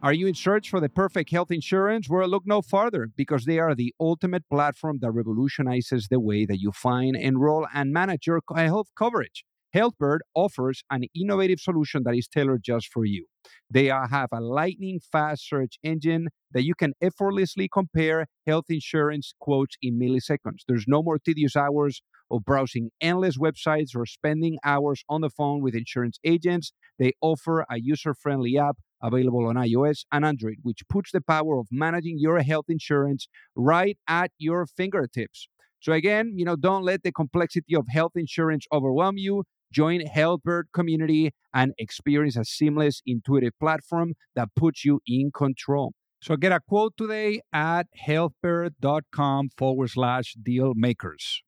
Are you in search for the perfect health insurance? Well, look no farther because they are the ultimate platform that revolutionizes the way that you find, enroll, and manage your health coverage. HealthBird offers an innovative solution that is tailored just for you. They have a lightning fast search engine that you can effortlessly compare health insurance quotes in milliseconds. There's no more tedious hours of browsing endless websites or spending hours on the phone with insurance agents. They offer a user friendly app available on iOS and Android, which puts the power of managing your health insurance right at your fingertips. So again, you know, don't let the complexity of health insurance overwhelm you. Join HealthBird community and experience a seamless, intuitive platform that puts you in control. So get a quote today at healthbird.com forward slash deal makers.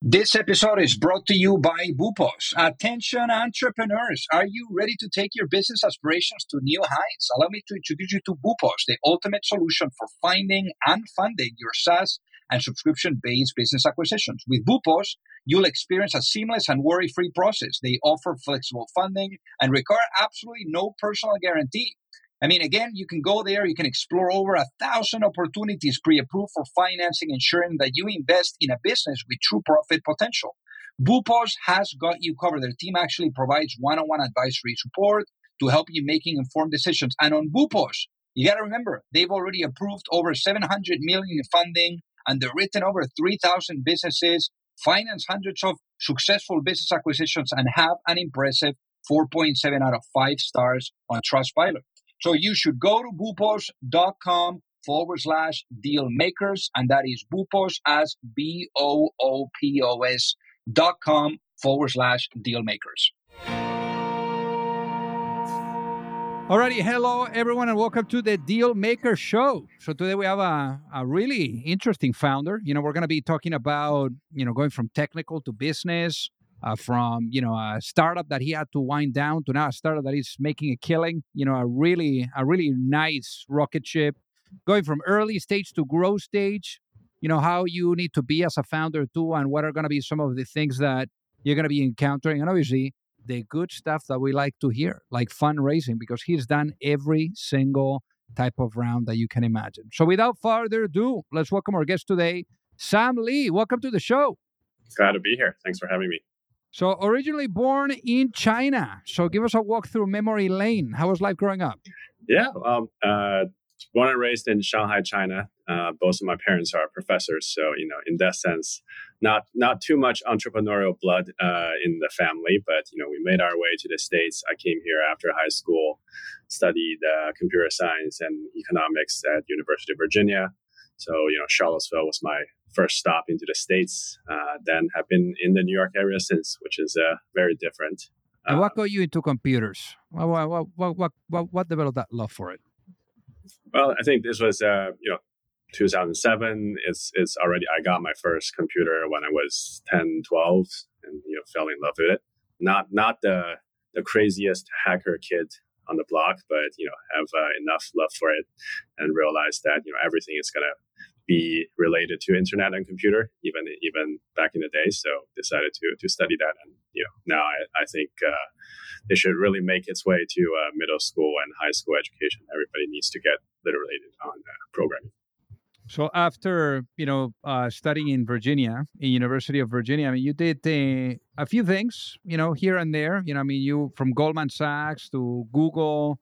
This episode is brought to you by Boopos. Attention entrepreneurs, are you ready to take your business aspirations to new heights? Allow me to introduce you to Boopos, the ultimate solution for finding and funding your SaaS and subscription-based business acquisitions. With Boopos, you'll experience a seamless and worry-free process. They offer flexible funding and require absolutely no personal guarantee. I mean, again, you can go there, you can explore over a thousand opportunities pre approved for financing, ensuring that you invest in a business with true profit potential. Boopos has got you covered. Their team actually provides one on one advisory support to help you making informed decisions. And on Boopos, you got to remember, they've already approved over 700 million in funding, and they've written over 3,000 businesses, financed hundreds of successful business acquisitions, and have an impressive 4.7 out of 5 stars on Trustpilot. So you should go to boopos.com forward slash deal makers, and that is boopos as B O O P O S dot com forward slash deal makers. Alrighty, hello everyone, and welcome to the Deal Maker Show. So today we have a, a really interesting founder. You know, we're going to be talking about you know going from technical to business, uh, from you know a startup that he had to wind down to now a startup that is making a killing. You know, a really a really nice rocket ship, going from early stage to growth stage. You know how you need to be as a founder too, and what are going to be some of the things that you're going to be encountering, and obviously the good stuff that we like to hear, like fundraising, because he's done every single type of round that you can imagine. So without further ado, let's welcome our guest today, Sam Li. Welcome to the show. Glad to be here. Thanks for having me. So originally born in China. So give us a walk through memory lane. How was life growing up? Yeah, um, uh, born and raised in Shanghai, China. Uh, both of my parents are professors, so you know, in that sense, not not too much entrepreneurial blood uh, in the family. But you know, we made our way to the states. I came here after high school, studied uh, computer science and economics at University of Virginia. So you know, Charlottesville was my first stop into the states. Uh, then have been in the New York area since, which is uh, very different. And what um, got you into computers? What, what, what, what, what developed that love for it? Well, I think this was, uh, you know, 2007. It's, it's already, I got my first computer when I was 10, 12 and, you know, fell in love with it. Not, not the, the craziest hacker kid on the block, but, you know, have uh, enough love for it and realize that, you know, everything is going to be related to internet and computer, even even back in the day. So decided to to study that, and you know now I, I think uh, it should really make its way to uh, middle school and high school education. Everybody needs to get literate on uh, programming. So after you know uh, studying in Virginia, in University of Virginia, I mean, you did uh, a few things, you know, here and there. You know, I mean, you from Goldman Sachs to Google,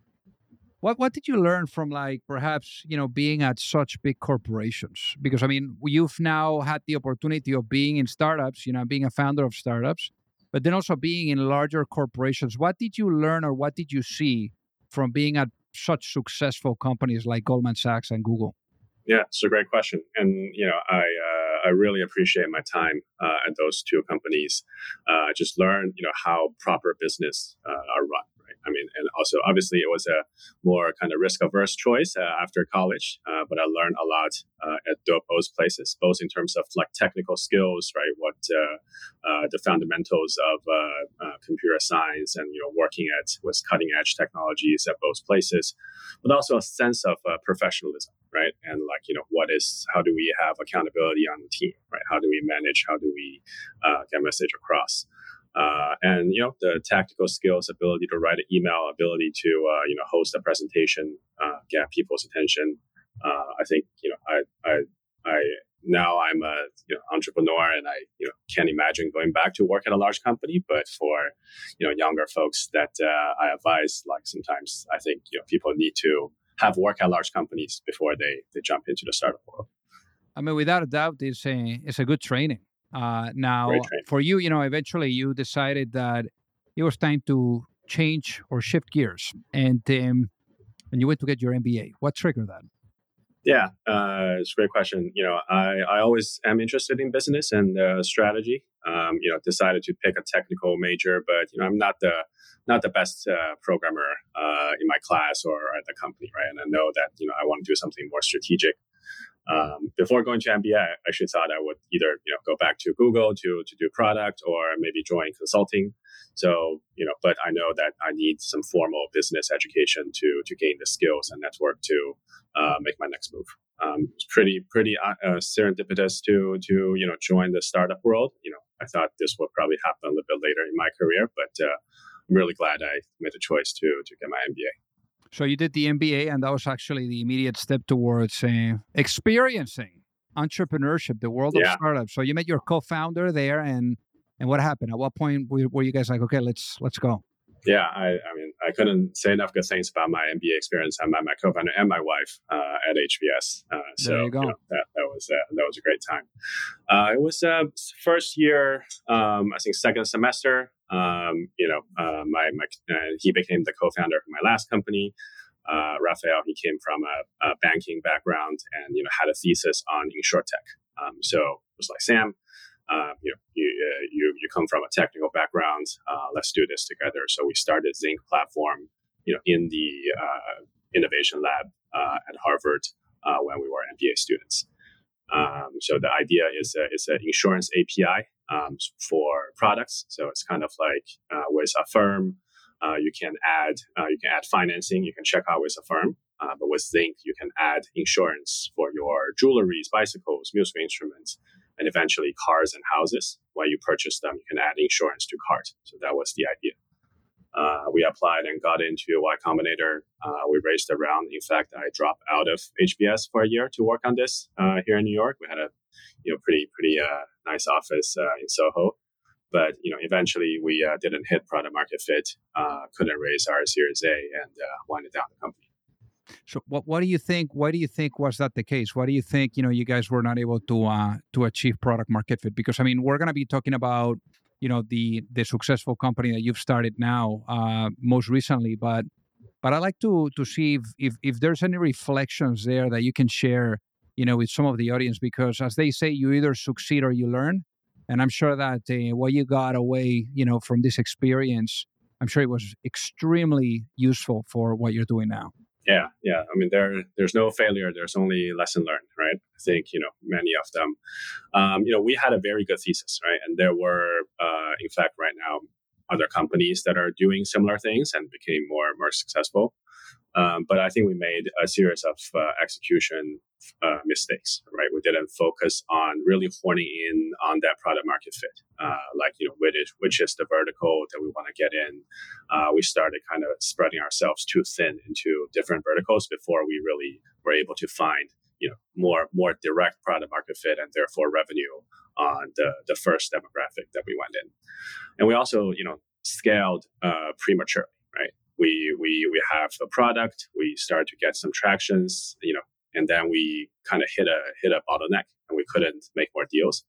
what what did you learn from like perhaps you know being at such big corporations? Because I mean, you've now had the opportunity of being in startups, you know, being a founder of startups, but then also being in larger corporations. What did you learn, or what did you see from being at such successful companies like Goldman Sachs and Google? Yeah, it's a great question, and you know, I uh, I really appreciate my time uh, at those two companies. Uh, I just learned, you know, how proper business uh, are run I mean, and also obviously it was a more kind of risk averse choice uh, after college, uh, but I learned a lot uh, at both places, both in terms of like technical skills, right? What uh, uh, the fundamentals of computer science and you know working at with cutting edge technologies at both places, but also a sense of professionalism, right? And like you know what is how do we have accountability on the team, right? How do we manage? How do we get message across? Uh, and you know the tactical skills, ability to write an email, ability to uh, you know host a presentation, uh, get people's attention. Uh, I think you know I I I now I'm a you know, entrepreneur and I you know can't imagine going back to work at a large company. But for you know younger folks that uh, I advise, like sometimes I think you know people need to have work at large companies before they they jump into the startup world. I mean, without a doubt, it's a it's a good training. Uh, now, for you, you know, eventually you decided that it was time to change or shift gears, and um, and you went to get your MBA. What triggered that? Yeah, uh, it's a great question. You know, I, I always am interested in business and uh, strategy. Um, you know, decided to pick a technical major, but you know, I'm not the not the best uh, programmer uh, in my class or at the company, right? And I know that you know I want to do something more strategic. Um, before going to MBA, I actually thought I would either you know go back to Google to to do product or maybe join consulting. So you know, but I know that I need some formal business education to to gain the skills and network to uh, make my next move. Um, it's pretty pretty uh, uh, serendipitous to to you know join the startup world. You know, I thought this would probably happen a little bit later in my career, but uh, I'm really glad I made the choice to to get my MBA. So you did the MBA, and that was actually the immediate step towards uh, experiencing entrepreneurship, the world yeah. of startups. So you met your co-founder there, and and what happened? At what point were, you guys like, okay, let's let's go? Yeah, I, I, mean, I couldn't say enough good things about my MBA experience. I met my co-founder and my wife uh, at HBS. Uh, so you, you know, that, that was uh, that was a great time. Uh, it was uh, first year, um, I think second semester. Um, you know, uh, my my he became the co-founder of my last company. Raphael, he came from a, a, banking background and you know had a thesis on insurtech. Um, so it was like Sam, uh, you know, you, uh, you, you come from a technical background. Uh, let's do this together. So we started Zinc platform, you know, in the uh, innovation lab uh, at Harvard uh, when we were MBA students. Um, so the idea is a, it's an insurance API um, for products. So it's kind of like with Affirm, you can add you can add financing. You can check out with Affirm. but with Zinc, you can add insurance for your jewelries, bicycles, musical instruments, and eventually cars and houses. When you purchase them, you can add insurance to cart. So that was the idea. Uh, we applied and got into Y Combinator. Uh, we raised a round. In fact, I dropped out of HBS for a year to work on this uh, here in New York. We had a you know pretty pretty uh, nice office uh, in Soho, but you know eventually we uh, didn't hit product market fit. couldn't raise our Series A and winded down the company. So what what do you think? Why do you think was that the case? Why do you think you know you guys were not able to uh, to achieve product market fit? Because I mean we're going to be talking about you know the the successful company that you've started now uh, most recently, but but I like to to see if, if if there's any reflections there that you can share you know with some of the audience because as they say you either succeed or you learn, and I'm sure that uh, what you got away you know from this experience, I'm sure it was extremely useful for what you're doing now. Yeah, yeah. I mean, there there's no failure. There's only lesson learned, right? I think you know many of them. Um, you know, we had a very good thesis, right? And there were, uh, in fact, right now, other companies that are doing similar things and became more more successful. Um, but I think we made a series of uh, execution uh, mistakes, right? We didn't focus on really honing in on that product market fit, uh, like you know, which is, which is the vertical that we want to get in. Uh, we started kind of spreading ourselves too thin into different verticals before we really were able to find you know more more direct product market fit and therefore revenue on the the first demographic that we went in, and we also you know scaled uh, prematurely, right? We we we have a product we start to get some tractions you know and then we kind of hit a hit a bottleneck and we couldn't make more deals.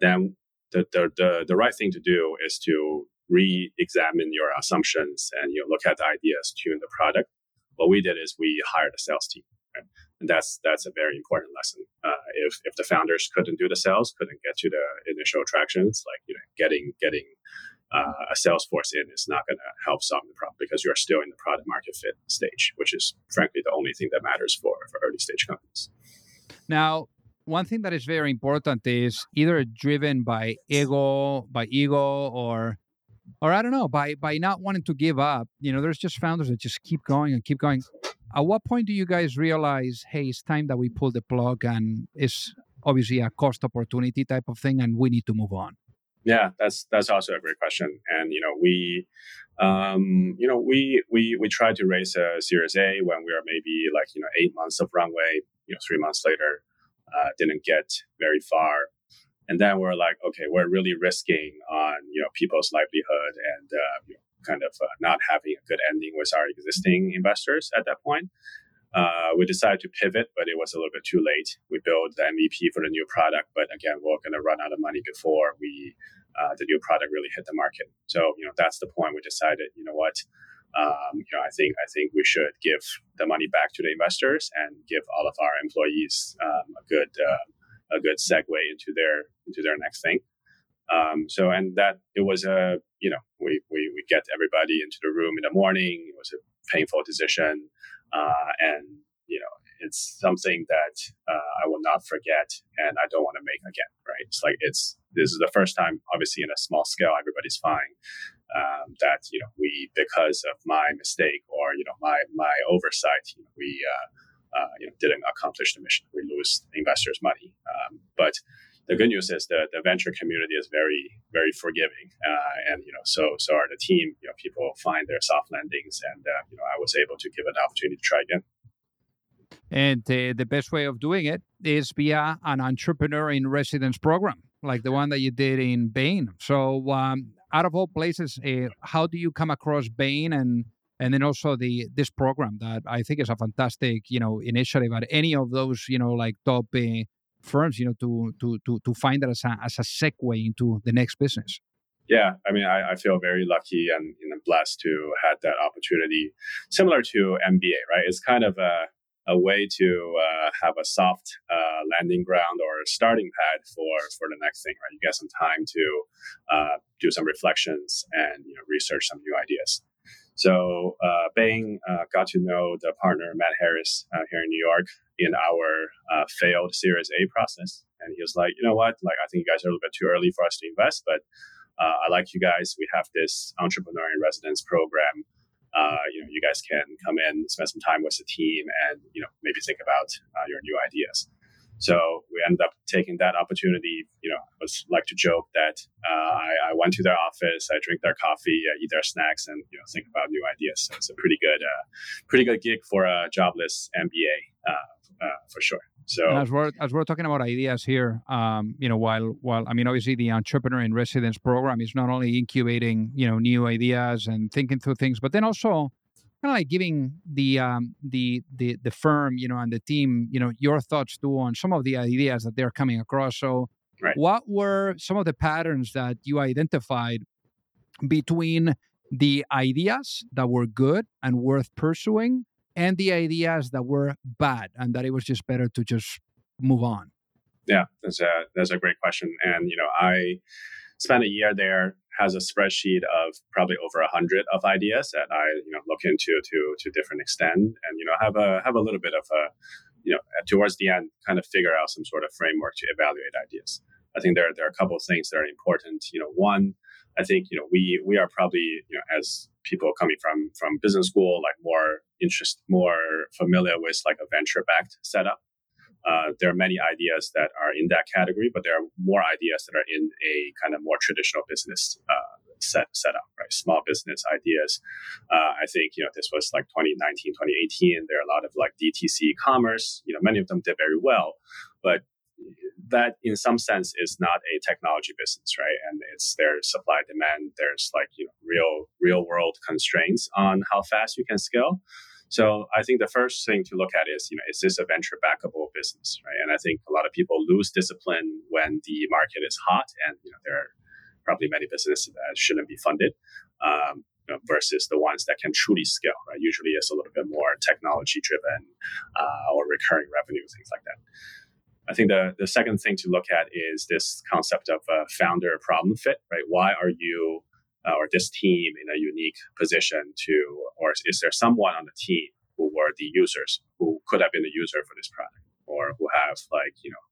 Then the the the, the right thing to do is to re-examine your assumptions and you know, look at the ideas tune the product. What we did is we hired a sales team right? and that's that's a very important lesson. Uh, if if the founders couldn't do the sales couldn't get to the initial tractions like you know getting getting uh, a sales force in is not going to help solve the problem because you're still in the product market fit stage, which is frankly the only thing that matters for, for early stage companies. Now, one thing that is very important is either driven by ego, by ego, or or I don't know, by by not wanting to give up. You know, there's just founders that just keep going and keep going. At what point do you guys realize, hey, it's time that we pull the plug and it's obviously a cost opportunity type of thing and we need to move on? Yeah, that's that's also a great question. And you know, we um, you know, we we we tried to raise a Series A when we are maybe like you know eight months of runway. You know, three months later, uh, didn't get very far, and then we're like, okay, we're really risking on you know people's livelihood and uh, you know, kind of uh, not having a good ending with our existing investors at that point. Uh, we decided to pivot, but it was a little bit too late. We built the MVP for the new product, but again, we're going to run out of money before we uh, the new product really hit the market. So you know that's the point we decided. You know what? Um, you know, I think I think we should give the money back to the investors and give all of our employees um, a good uh, a good segue into their into their next thing. Um, so and that it was a you know we, we we get everybody into the room in the morning. It was a painful decision. Uh, and, you know, it's something that uh, I will not forget and I don't want to make again, right? It's like, it's, this is the first time, obviously, in a small scale, everybody's fine. Um, that, you know, we, because of my mistake or, you know, my, my oversight, you know, we, uh, uh, you know, didn't accomplish the mission. We lose investors' money. Um, but the good news is that the venture community is very, very forgiving, uh, and you know, so so are the team. You know, people find their soft landings, and uh, you know, I was able to give an opportunity to try again. And uh, the best way of doing it is via an entrepreneur in residence program, like the one that you did in Bain. So, um, out of all places, uh, how do you come across Bain and and then also the this program that I think is a fantastic, you know, initiative at any of those, you know, like top uh, firms, you know, to to to to find that as a as a segue into the next business. Yeah, I mean, I, I feel very lucky and blessed to had that opportunity. Similar to MBA, right? It's kind of a a way to uh, have a soft uh, landing ground or starting pad for for the next thing, right? You get some time to uh, do some reflections and you know research some new ideas. So uh, Bain uh, got to know the partner Matt Harris uh, here in New York in our uh, failed Series A process, and he was like, you know what, like I think you guys are a little bit too early for us to invest, but uh, I like you guys. We have this entrepreneur in residence program. Uh, you know, you guys can come in, spend some time with the team, and you know maybe think about your new ideas. So we ended up taking that opportunity. You know, I was like to joke that uh, I, I, went to their office, I drink their coffee, I eat their snacks, and you know think about new ideas. So it's a pretty good, uh, pretty good gig for a jobless MBA uh, uh, for sure. So as we're as we're talking about ideas here, um, you know, while while I mean, obviously the entrepreneur in residence program is not only incubating you know new ideas and thinking through things, but then also kind of like giving the um, the the the firm, you know, and the team, you know, your thoughts too on some of the ideas that they're coming across. So, right. what were some of the patterns that you identified between the ideas that were good and worth pursuing, and the ideas that were bad and that it was just better to just move on? Yeah, that's a that's a great question, and you know, I spent a year there has a spreadsheet of probably over a hundred of ideas that I you know look into to to different extent, and you know have a have a little bit of a you know uh, towards the end kind of figure out some sort of framework to evaluate ideas. I think there there are a couple of things that are important. You know, one, I think you know we we are probably you know as people coming from from business school like more interest more familiar with like a venture backed setup uh, there are many ideas that are in that category, but there are more ideas that are in a kind of more traditional business uh, set setup, right? Small business ideas. Uh, I think you know this was like 2019, 2018. There are a lot of like DTC commerce. You know, many of them did very well, but that in some sense is not a technology business, right? And it's there's supply demand. There's like you know real real world constraints on how fast you can scale. So I think the first thing to look at is, you know, is this a venture backable business, right? And I think a lot of people lose discipline when the market is hot, and you know there are probably many businesses that shouldn't be funded. Um, you know, versus the ones that can truly scale, right? Usually it's a little bit more technology driven uh, or recurring revenue, things like that. I think the, the second thing to look at is this concept of a founder problem fit, right? Why are you uh, or this team in a unique position to, or is there someone on the team who were the users who could have been the user for this product or who have like, you know,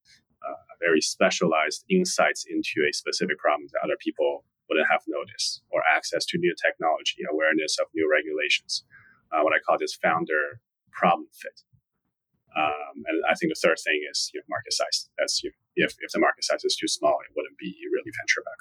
uh, very specialized insights into a specific problem that other people wouldn't have noticed or access to new technology, awareness of new regulations. Uh, what I call this founder problem fit. Um, and I think the third thing is you know, market size. That's you know, if, if the market size is too small, it wouldn't be really venture back.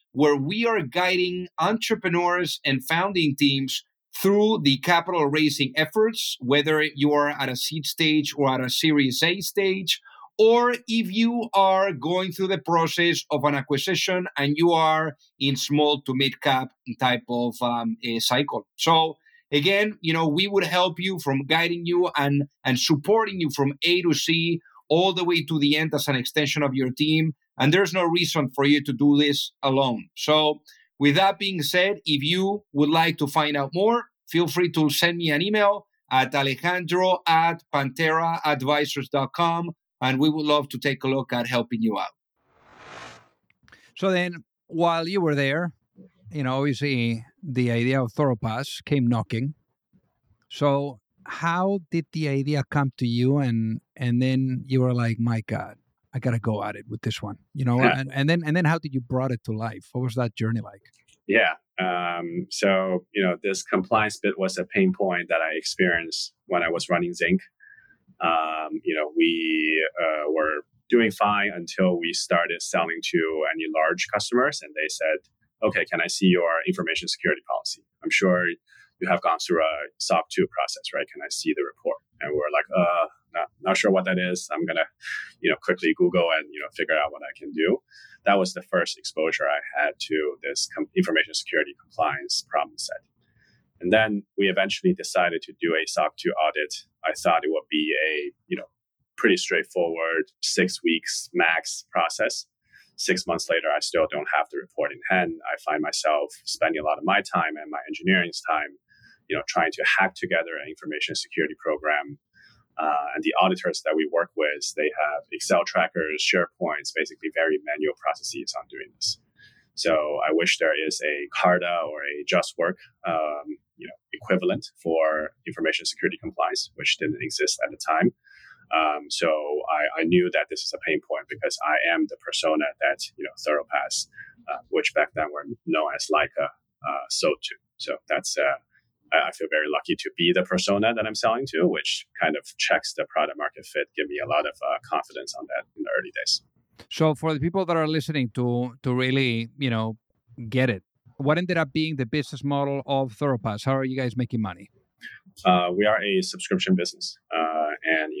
where we are guiding entrepreneurs and founding teams through the capital raising efforts, whether you are at a seed stage or at a Series A stage, or if you are going through the process of an acquisition and you are in small to mid cap type of um, cycle. So again, you know, we would help you from guiding you and and supporting you from A to C all the way to the end as an extension of your team. And there's no reason for you to do this alone. So with that being said, if you would like to find out more, feel free to send me an email at alejandro at pantheraadvisors.com and we would love to take a look at helping you out. So then, while you were there, you know, obviously the idea of Thoropass came knocking. So how did the idea come to you and and then you were like, my God, I gotta go at it with this one, you know. Yeah. And, and then and then how did you brought it to life? What was that journey like? Yeah. Um, so you know, this compliance bit was a pain point that I experienced when I was running Zinc. Um, you know, we uh, were doing fine until we started selling to any large customers, and they said, "Okay, can I see your information security policy?" I'm sure you have gone through a SOC 2 process, right? Can I see the report? And we're like, uh, not, not sure what that is. I'm gonna, you know, quickly Google and you know figure out what I can do. That was the first exposure I had to this com- information security compliance problem set. And then we eventually decided to do a SOC 2 audit. I thought it would be a, you know, pretty straightforward six weeks max process. Six months later, I still don't have the report in hand. I find myself spending a lot of my time and my engineering's time, you know, trying to hack together an information security program uh, and the auditors that we work with, they have Excel trackers, SharePoints, basically very manual processes on doing this. So I wish there is a Carta or a JustWork, um, you know, equivalent for information security compliance, which didn't exist at the time. Um, so I, I, knew that this is a pain point because I am the persona that you know Thoropass, uh, which back then were known as Laika, uh, sold to. So that's uh, I feel very lucky to be the persona that I'm selling to, which kind of checks the product market fit, give me a lot of uh, confidence on that in the early days. So for the people that are listening to to really, you know, get it, what ended up being the business model of Thoropass? How are you guys making money? Uh, we are a subscription business, uh, and you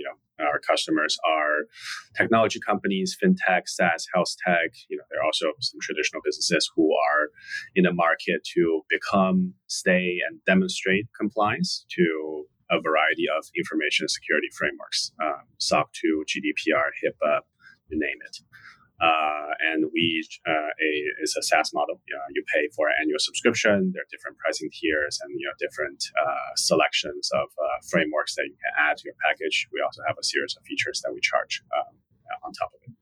know our customers are technology companies, fintech, SaaS, health tech. You know, there are also some traditional businesses who are in the market to become, stay, and demonstrate compliance to a variety of information security frameworks, um, SOC 2, GDPR, HIPAA, you name it. Uh, and we uh, a, it's a SaaS model. Uh, you pay for an annual subscription. There are different pricing tiers and you know different uh, selections of uh, frameworks that you can add to your package. We also have a series of features that we charge um, on top of it.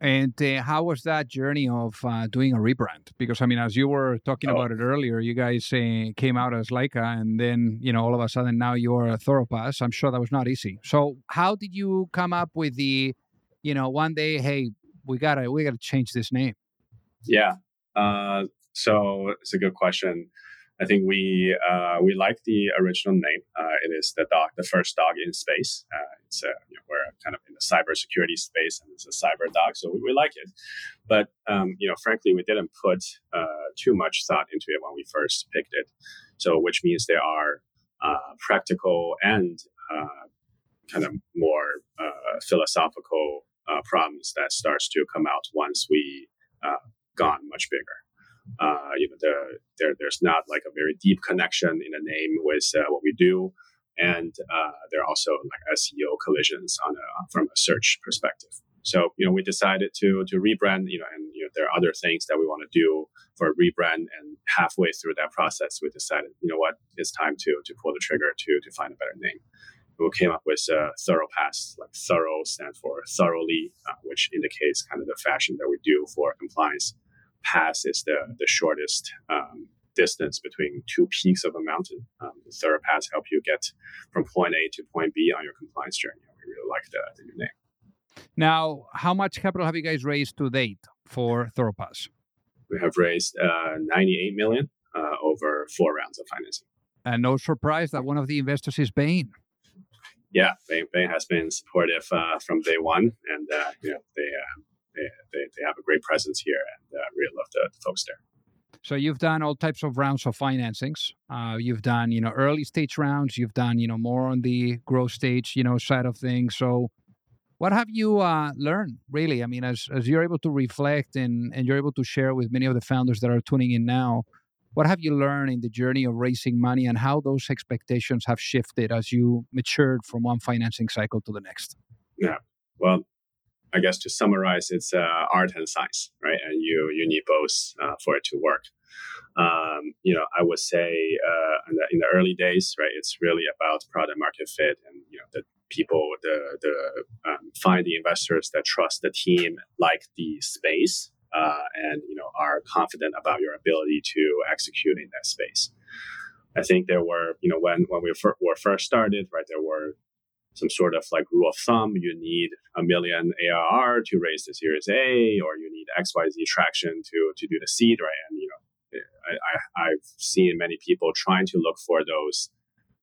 And uh, how was that journey of uh, doing a rebrand? Because I mean, as you were talking oh. about it earlier, you guys uh, came out as Laika, and then you know all of a sudden now you're a Thoropass. I'm sure that was not easy. So how did you come up with the, you know, one day, hey, we gotta we gotta change this name. Yeah. Uh, so it's a good question. I think we uh, we like the original name. Uh, it is the dog, the first dog in space. Uh, it's a, you know, we're kind of in the cybersecurity space, and it's a cyber dog, so we, we like it. But um, you know, frankly, we didn't put uh, too much thought into it when we first picked it. So, which means there are uh, practical and uh, kind of more philosophical problems that starts to come out once we gone much bigger. Uh, you know, the, there, there's not like a very deep connection in the name with uh, what we do. And uh, there are also like SEO collisions on a, from a search perspective. So, you know, we decided to, to rebrand, you know, and, you know, there are other things that we want to do for a rebrand. And halfway through that process, we decided, you know what, it's time to, to pull the trigger to, to find a better name we came up with uh, thorough pass like thorough stands for thoroughly uh, which indicates kind of the fashion that we do for compliance pass is the, the shortest um, distance between two peaks of a mountain. Um, the thorough pass help you get from point A to point B on your compliance journey. We really like the, the new name. Now, how much capital have you guys raised to date for Thoropass? We have raised uh, 98 million uh, over four rounds of financing. And no surprise that one of the investors is Bain. Yeah, Bain has been supportive uh, from day one, and uh, you know they uh, they, they, they have a great presence here and uh, really love the, the, folks there. So you've done all types of rounds of financings. Uh, you've done, you know, early stage rounds. You've done, you know, more on the growth stage, you know, side of things. So what have you uh, learned really? I mean, as, as you're able to reflect and, and you're able to share with many of the founders that are tuning in now, what have you learned in the journey of raising money and how those expectations have shifted as you matured from one financing cycle to the next? Yeah. Well, I guess to summarize, it's uh, art and science, right? And you you need both uh, for it to work. Um, you know, I would say uh, in, the, in, the, early days, right, it's really about product market fit and you know the people, the the um, find the investors that trust the team, like the space, uh, and you know are confident about your ability to execute in that space. I think there were, you know, when when we fir- were first started, right, there were some sort of like rule of thumb. You need a million ARR to raise the Series A, or you need X Y Z traction to to do the seed, right? And you know, I, I have seen many people trying to look for those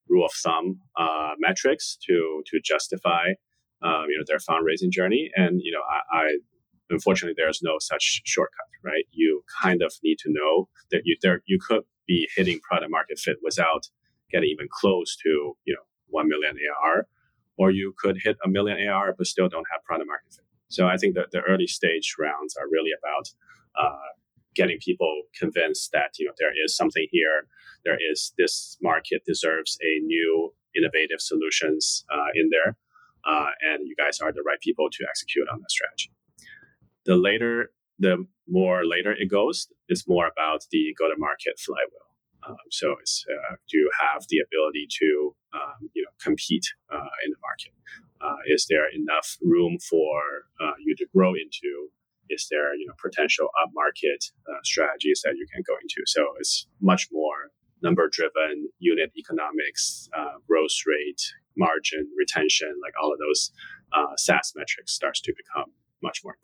rule of thumb uh, metrics to to justify um, you know their fundraising journey. And you know, I, I unfortunately there's no such shortcut, right? You kind of need to know that you there you could be hitting product market fit without getting even close to you know 1 million AR, or you could hit a million AR but still don't have product market fit. So I think that the early stage rounds are really about uh, getting people convinced that you know there is something here, there is this market deserves a new innovative solutions uh, in there, uh, and you guys are the right people to execute on that strategy. The later, the more later it goes, it's more about the go to market flywheel. Um, so it's uh, do you have the ability to um, you know compete uh, in the market? Uh, is there enough room for uh, you to grow into? Is there you know potential upmarket uh, strategies that you can go into? So it's much more number driven, unit economics, uh, growth rate, margin, retention, like all of those SaaS metrics starts to become much more.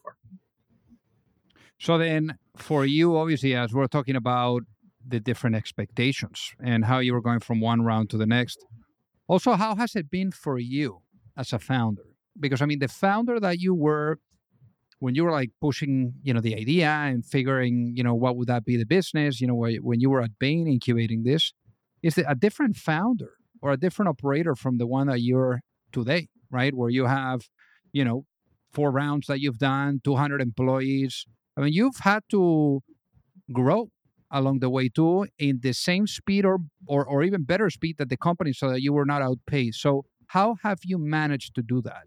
So then, for you, obviously, as we're talking about the different expectations and how you were going from one round to the next. Also, how has it been for you as a founder? Because I mean, the founder that you were when you were like pushing, you know, the idea and figuring, you know, what would that be the business, you know, when you were at Bain incubating this, is it a different founder or a different operator from the one that you're today, right? Where you have, you know, four rounds that you've done, 200 employees. I mean, you've had to grow along the way too in the same speed or, or or even better speed that the company so that you were not outpaced so how have you managed to do that?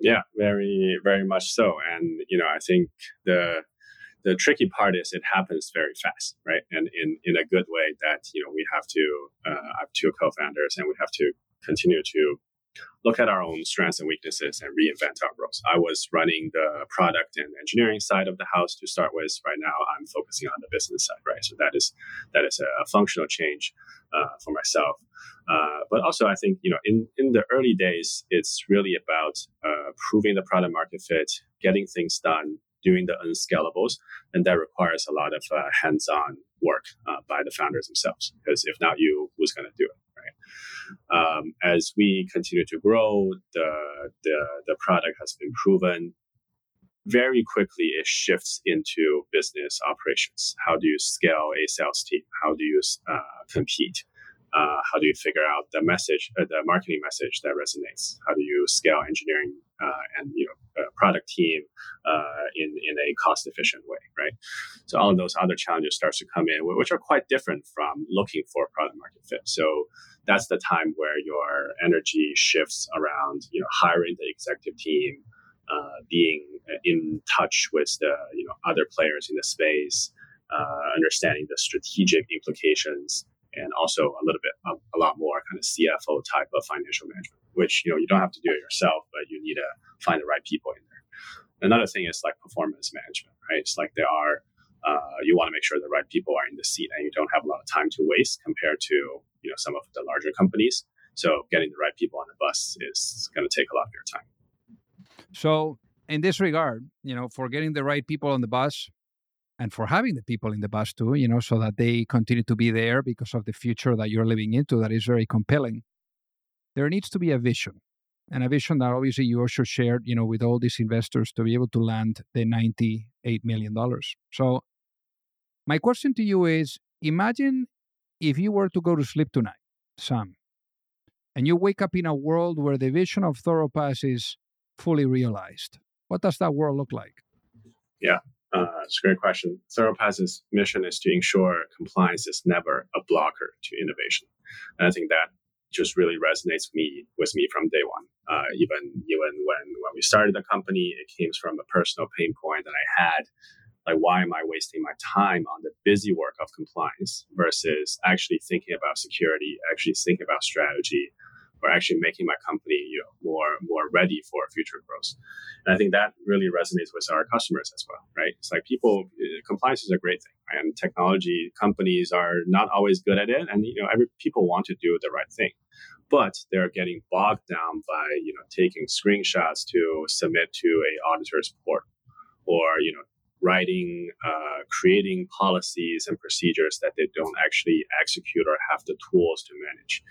Yeah very very much so. And you know i think the the tricky part is it happens very fast right? And in in a good way that you know we have to uh, i have two co-founders and we have to continue to look at our own strengths and weaknesses and reinvent our roles. I was running the product and engineering side of the house to start with. Right now, I'm focusing on the business side, right? So that is that is a functional change uh, for myself. Uh, but also, I think you know, in in the early days, it's really about uh, proving the product market fit, getting things done, doing the unscalables, and that requires a lot of uh, hands-on work uh, by the founders themselves. Because if not you, who's going to do it, right? Um, as we continue to grow, the, the the product has been proven. Very quickly, it shifts into business operations. How do you scale a sales team? How do you uh, compete? Uh, how do you figure out the message, uh, the marketing message that resonates? How do you scale engineering uh, and you know product team uh, in in a cost efficient way, right? So all of those other challenges starts to come in, which are quite different from looking for product market fit. So that's the time where your energy shifts around, you know, hiring the executive team, uh, being in touch with the you know other players in the space, uh, understanding the strategic implications and also a little bit a, a, lot more kind of CFO type of financial management, which you know you don't have to do it yourself, but you need to find the right people in there. Another thing is like performance management, right? It's like there are uh, you want to make sure the right people are in the seat, and you don't have a lot of time to waste compared to you know some of the larger companies. So getting the right people on the bus is going to take a lot of your time. So in this regard, you know, for getting the right people on the bus, and for having the people in the bus too, you know, so that they continue to be there because of the future that you're living into that is very compelling. There needs to be a vision and a vision that obviously you also shared, you know, with all these investors to be able to land the $98 million. So my question to you is imagine if you were to go to sleep tonight, Sam, and you wake up in a world where the vision of Thoropass is fully realized. What does that world look like? Yeah. Uh, it's a great question. Thoropass's mission is to ensure compliance is never a blocker to innovation, and I think that just really resonates with me with me from day one. Uh, even even when when we started the company, it came from a personal pain point that I had. Like, why am I wasting my time on the busy work of compliance versus actually thinking about security, actually thinking about strategy, or actually making my company you know more more ready for future growth. And I think that really resonates with our customers as well, right? It's like people uh, compliance is a great thing, and technology companies are not always good at it, and you know every people want to do the right thing, but they're getting bogged down by you know taking screenshots to submit to a auditor's report, or you know writing, uh, creating policies and procedures that they don't actually execute or have the tools to manage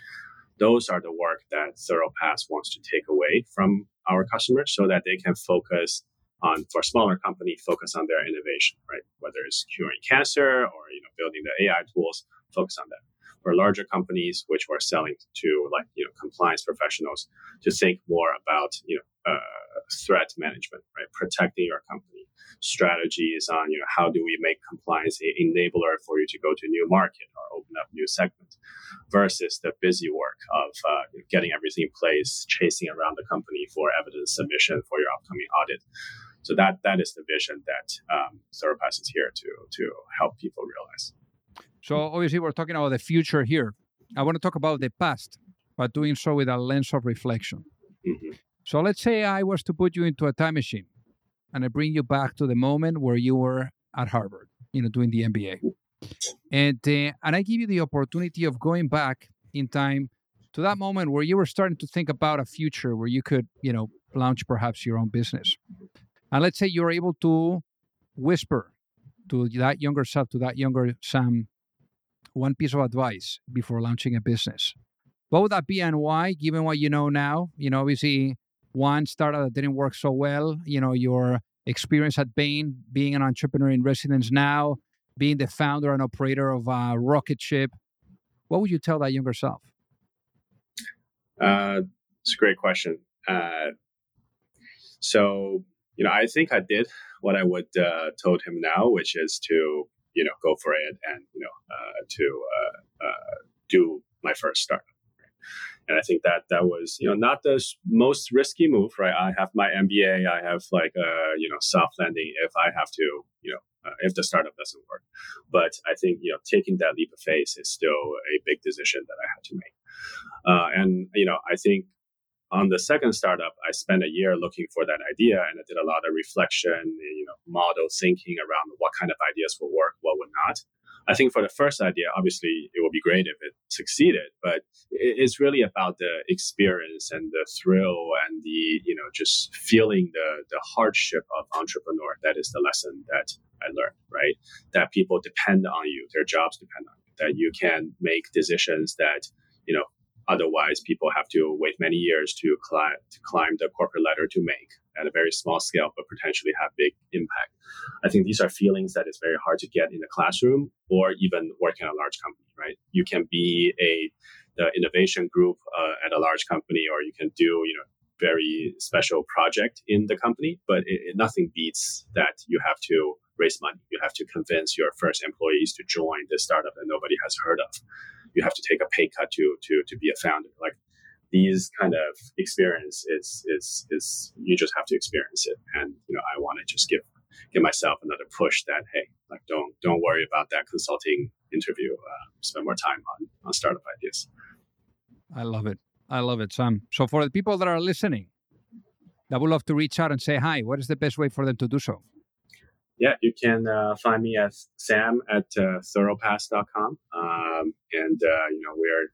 those are the work that Thoropass wants to take away from our customers so that they can focus on for smaller company focus on their innovation right? Whether it's curing cancer or you know building the ai tools focus on that. For larger companies which we're selling to like you know compliance professionals to think more about you know uh, threat management right? Protecting your company strategies on you know how do we make compliance an enabler for you to go to a new market or open up new segment versus the busy work of uh, getting everything in place chasing around the company for evidence submission for your upcoming audit. So that that is the vision that um, is here to to help people realize. So obviously we're talking about the future here. I want to talk about the past but doing so with a lens of reflection. Mm-hmm. so let's say i was to put you into a time machine and I bring you back to the moment where you were at Harvard, you know, doing the MBA. And uh, and I give you the opportunity of going back in time to that moment where you were starting to think about a future where you could, you know, launch perhaps your own business. And let's say you're able to whisper to that younger self, to that younger Sam, one piece of advice before launching a business. What would that be and why, given what you know now? You know, obviously one startup that didn't work so well, you know, your experience at Bain, being an entrepreneur in residence now, being the founder and operator of a rocket ship. What would you tell that younger self? Uh, it's a great question. Uh, so, you know, I think I did what I would uh, told him now, which is to, you know, go for it and, you know, uh, to uh, uh, do my first startup. And I think that that was, you know, not the most risky move, right? I have my MBA, I have like a, uh, you know, soft landing if I have to, you know, uh, if the startup doesn't work. But I think, you know, taking that leap of faith is still a big decision that I had to make. Uh, and, you know, I think on the second startup, I spent a year looking for that idea and I did a lot of reflection, you know, model thinking around what kind of ideas will work, what would not. I think for the first idea, obviously it would be great if it succeeded, but it's really about the experience and the thrill and the, you know, just feeling the, the hardship of entrepreneur. That is the lesson that I learned, right? That people depend on you, their jobs depend on you, that you can make decisions that, you know, otherwise people have to wait many years to climb, to climb the corporate ladder to make at a very small scale, but potentially have big impact. I think these are feelings that is very hard to get in the classroom or even working at a large company, right? You can be a the innovation group uh, at a large company, or you can do you know very special project in the company, but it, it, nothing beats that you have to raise money. You have to convince your first employees to join this startup that nobody has heard of. You have to take a pay cut to to to be a founder. Like these kind of experience is is is you just have to experience it. And you know i want to just give give myself another push that hey like don't don't worry about that consulting interview. Uh, spend more time on on startup ideas. I love it. I love it sam. So for the people that are listening that would love to reach out and say hi. What is the best way for them to do so? Yeah, you can uh, find me at sam at uh, thoropass.com. Um, and, uh, you know, we're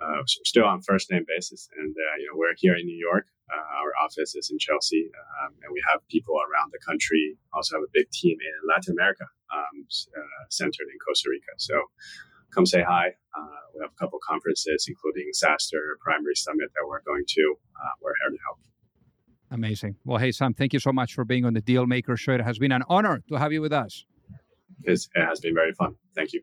uh, still on first name basis. And uh, you know, we're here in New York. Uh, our office is in Chelsea, um, and we have people around the country. Also have a big team in Latin America, um, uh, centered in Costa Rica. So come say hi. Uh, we have a couple conferences, including SaaStr Primary Summit that we're going to. Uh, we're here to help. Amazing. Well, hey Sam, thank you so much for being on the Deal Dealmaker Show. It has been an honor to have you with us. It's, it has been very fun. Thank you.